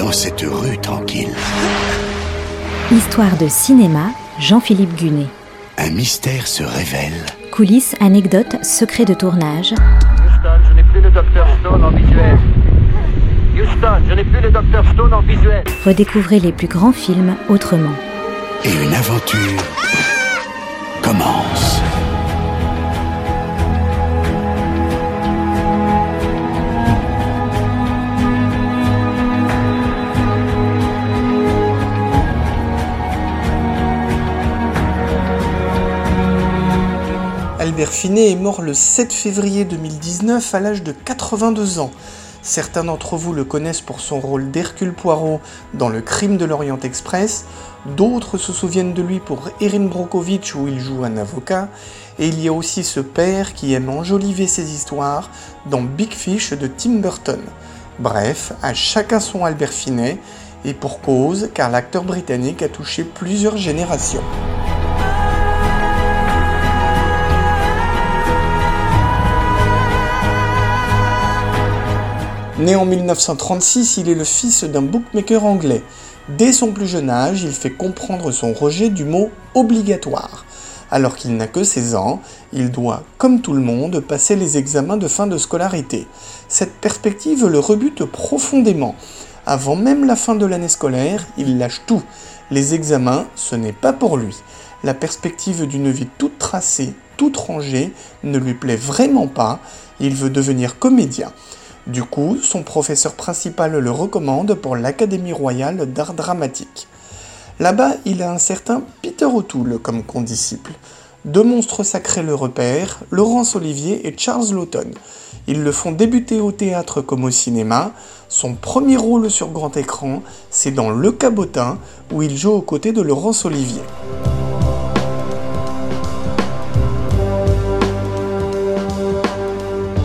dans cette rue tranquille Histoire de cinéma, Jean-Philippe Gunet. Un mystère se révèle. Coulisses, anecdotes, secrets de tournage. Houston, je n'ai plus le docteur Stone en visuel. Houston, je n'ai plus le docteur Stone en visuel. Redécouvrez les plus grands films autrement. Et une aventure Albert Finet est mort le 7 février 2019 à l'âge de 82 ans. Certains d'entre vous le connaissent pour son rôle d'Hercule Poirot dans Le Crime de l'Orient Express, d'autres se souviennent de lui pour Erin Brockovich où il joue un avocat, et il y a aussi ce père qui aime enjoliver ses histoires dans Big Fish de Tim Burton. Bref, à chacun son Albert Finet, et pour cause, car l'acteur britannique a touché plusieurs générations. Né en 1936, il est le fils d'un bookmaker anglais. Dès son plus jeune âge, il fait comprendre son rejet du mot obligatoire. Alors qu'il n'a que 16 ans, il doit, comme tout le monde, passer les examens de fin de scolarité. Cette perspective le rebute profondément. Avant même la fin de l'année scolaire, il lâche tout. Les examens, ce n'est pas pour lui. La perspective d'une vie toute tracée, toute rangée, ne lui plaît vraiment pas. Il veut devenir comédien. Du coup, son professeur principal le recommande pour l'Académie royale d'art dramatique. Là-bas, il a un certain Peter O'Toole comme condisciple. Deux monstres sacrés le repèrent, Laurence Olivier et Charles Lawton. Ils le font débuter au théâtre comme au cinéma. Son premier rôle sur grand écran, c'est dans Le Cabotin, où il joue aux côtés de Laurence Olivier.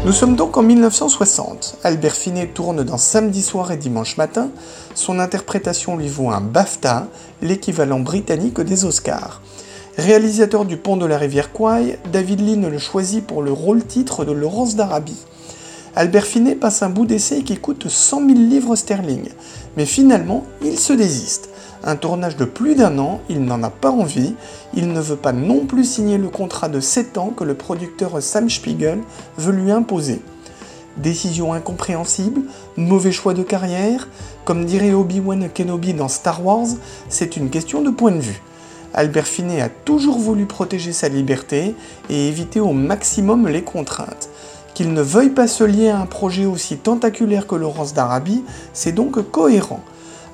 Nous sommes donc en 1960. Albert Finet tourne dans Samedi soir et Dimanche matin. Son interprétation lui vaut un BAFTA, l'équivalent britannique des Oscars. Réalisateur du Pont de la rivière Kwai, David Lean le choisit pour le rôle-titre de Laurence d'Arabie. Albert Finet passe un bout d'essai qui coûte 100 000 livres sterling, mais finalement, il se désiste. Un tournage de plus d'un an, il n'en a pas envie, il ne veut pas non plus signer le contrat de 7 ans que le producteur Sam Spiegel veut lui imposer. Décision incompréhensible, mauvais choix de carrière, comme dirait Obi-Wan Kenobi dans Star Wars, c'est une question de point de vue. Albert Finet a toujours voulu protéger sa liberté et éviter au maximum les contraintes. Qu'il ne veuille pas se lier à un projet aussi tentaculaire que Laurence d'Arabie, c'est donc cohérent.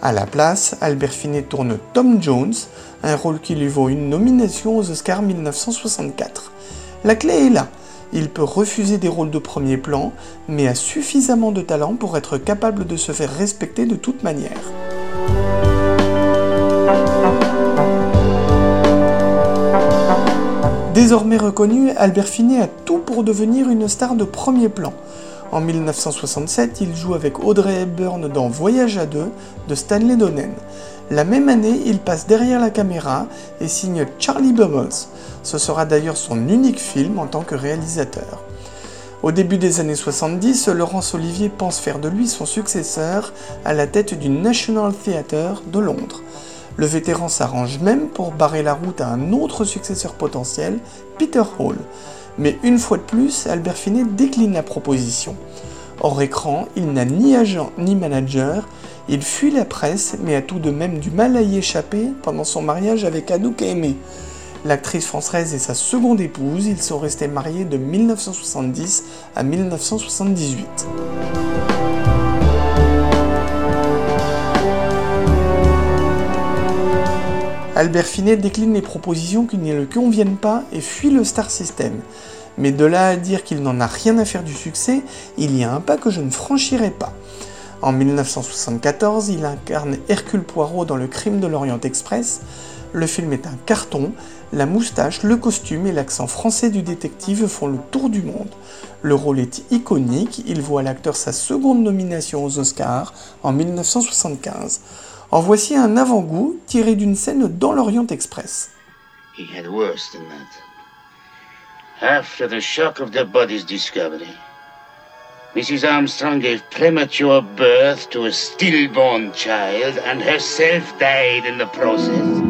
À la place, Albert Finet tourne Tom Jones, un rôle qui lui vaut une nomination aux Oscars 1964. La clé est là. Il peut refuser des rôles de premier plan, mais a suffisamment de talent pour être capable de se faire respecter de toute manière. Désormais reconnu, Albert Finet a tout pour devenir une star de premier plan. En 1967, il joue avec Audrey Hepburn dans Voyage à deux de Stanley Donen. La même année, il passe derrière la caméra et signe Charlie Bubbles. Ce sera d'ailleurs son unique film en tant que réalisateur. Au début des années 70, Laurence Olivier pense faire de lui son successeur à la tête du National Theatre de Londres. Le vétéran s'arrange même pour barrer la route à un autre successeur potentiel, Peter Hall. Mais une fois de plus, Albert Finet décline la proposition. Hors écran, il n'a ni agent ni manager, il fuit la presse mais a tout de même du mal à y échapper pendant son mariage avec Anouk Aimé. L'actrice française est sa seconde épouse, ils sont restés mariés de 1970 à 1978. Albert Finet décline les propositions qui ne le conviennent pas et fuit le Star System. Mais de là à dire qu'il n'en a rien à faire du succès, il y a un pas que je ne franchirai pas. En 1974, il incarne Hercule Poirot dans Le Crime de l'Orient Express. Le film est un carton, la moustache, le costume et l'accent français du détective font le tour du monde. Le rôle est iconique, il voit l'acteur sa seconde nomination aux Oscars en 1975. En voici un avant-goût tiré d'une scène dans l'Orient Express. He had worse than that. After the shock of the body's discovery, Mrs. Armstrong gave premature birth to a stillborn child and herself died in the process.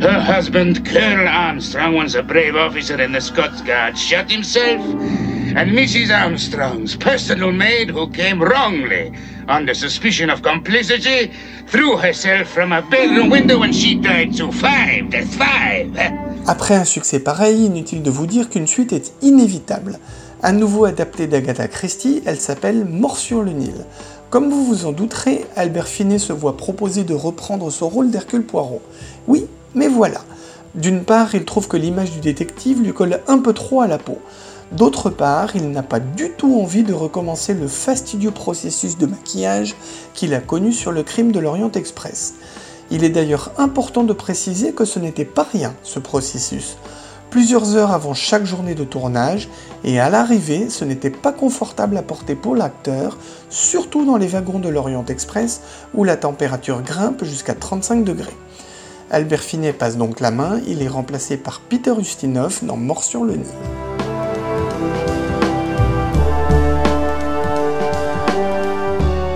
Her husband, Colonel Armstrong, once a brave officer in the Scots Guards, shot himself. And Mrs. Armstrong's personal maid, who came wrongly under suspicion of complicity, threw herself from a bedroom window and she died. So five, that's five. Après un succès pareil, inutile de vous dire qu'une suite est inévitable. À nouveau adaptée d'Agatha Christie, elle s'appelle Mort sur le Nil. Comme vous vous en douterez, Albert Finney se voit proposer de reprendre son rôle d'Hercule Poirot. Oui, mais voilà. D'une part, il trouve que l'image du détective lui colle un peu trop à la peau. D'autre part, il n'a pas du tout envie de recommencer le fastidieux processus de maquillage qu'il a connu sur le crime de l'Orient Express. Il est d'ailleurs important de préciser que ce n'était pas rien, ce processus. Plusieurs heures avant chaque journée de tournage, et à l'arrivée, ce n'était pas confortable à porter pour l'acteur, surtout dans les wagons de l'Orient Express où la température grimpe jusqu'à 35 degrés. Albert Finet passe donc la main, il est remplacé par Peter Ustinov dans Mort sur le Nil.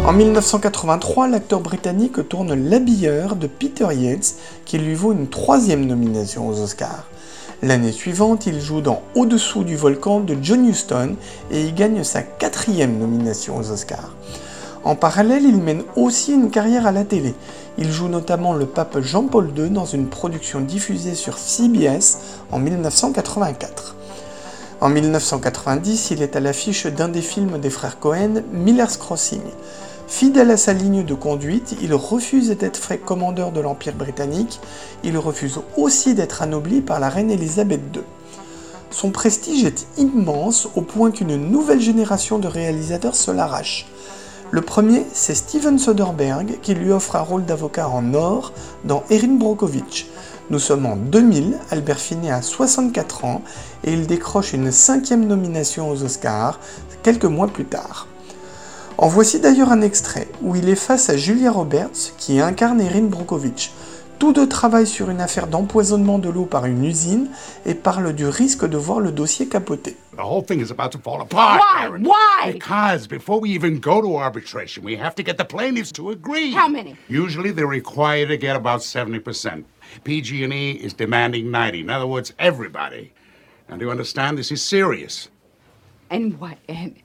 En 1983, l'acteur britannique tourne L'habilleur de Peter Yates, qui lui vaut une troisième nomination aux Oscars. L'année suivante, il joue dans Au-dessous du volcan de John Huston et y gagne sa quatrième nomination aux Oscars. En parallèle, il mène aussi une carrière à la télé. Il joue notamment le pape Jean-Paul II dans une production diffusée sur CBS en 1984. En 1990, il est à l'affiche d'un des films des frères Cohen, Miller's Crossing. Fidèle à sa ligne de conduite, il refuse d'être fait commandeur de l'Empire britannique, il refuse aussi d'être anobli par la reine Elisabeth II. Son prestige est immense au point qu'une nouvelle génération de réalisateurs se l'arrache. Le premier, c'est Steven Soderbergh qui lui offre un rôle d'avocat en or dans Erin Brockovich. Nous sommes en 2000, Albert Finney a 64 ans et il décroche une cinquième nomination aux Oscars quelques mois plus tard. En voici d'ailleurs un extrait où il est face à Julia Roberts qui incarne Erin Brockovich. Tous deux travaillent sur une affaire d'empoisonnement de l'eau par une usine et parlent du risque de voir le dossier capoter. The whole thing is about to fall apart. Why? Aaron. Why? Because before we even go to arbitration, we have to get the plaintiffs to agree. How many? Usually they're required to get about 70%. PG&E is demanding 90. In other words, everybody. Now, do you understand? This is serious. And what? And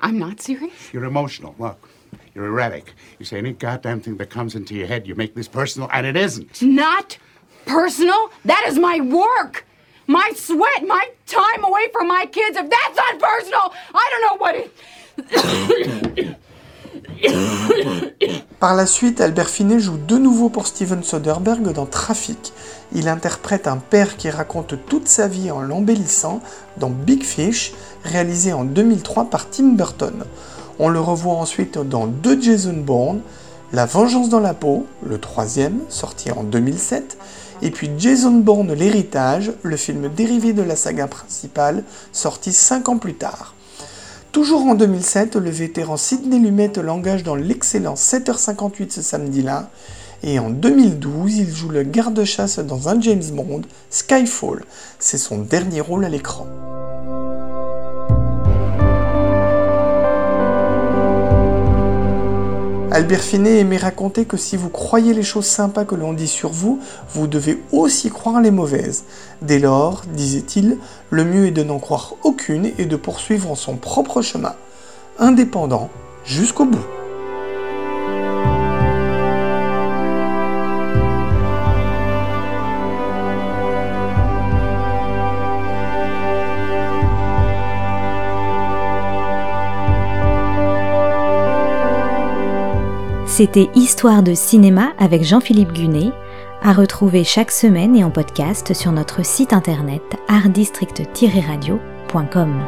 I'm not serious? You're emotional. Look, you're erratic. You say any goddamn thing that comes into your head, you make this personal, and it isn't. Not personal? That is my work. My sweat, my time away from my kids. If that's not personal, I don't know what is. Par la suite, Albert Finney joue de nouveau pour Steven Soderbergh dans Trafic. Il interprète un père qui raconte toute sa vie en l'embellissant dans Big Fish, réalisé en 2003 par Tim Burton. On le revoit ensuite dans deux Jason Bourne, La Vengeance dans la peau, le troisième, sorti en 2007, et puis Jason Bourne l'héritage, le film dérivé de la saga principale, sorti 5 ans plus tard. Toujours en 2007, le vétéran Sidney Lumet l'engage dans l'excellent 7h58 ce samedi-là, et en 2012, il joue le garde-chasse dans un James Bond, Skyfall. C'est son dernier rôle à l'écran. Albert Finet aimait raconter que si vous croyez les choses sympas que l'on dit sur vous, vous devez aussi croire les mauvaises. Dès lors, disait-il, le mieux est de n'en croire aucune et de poursuivre son propre chemin, indépendant jusqu'au bout. C'était Histoire de cinéma avec Jean-Philippe Gunet, à retrouver chaque semaine et en podcast sur notre site internet artdistrict-radio.com.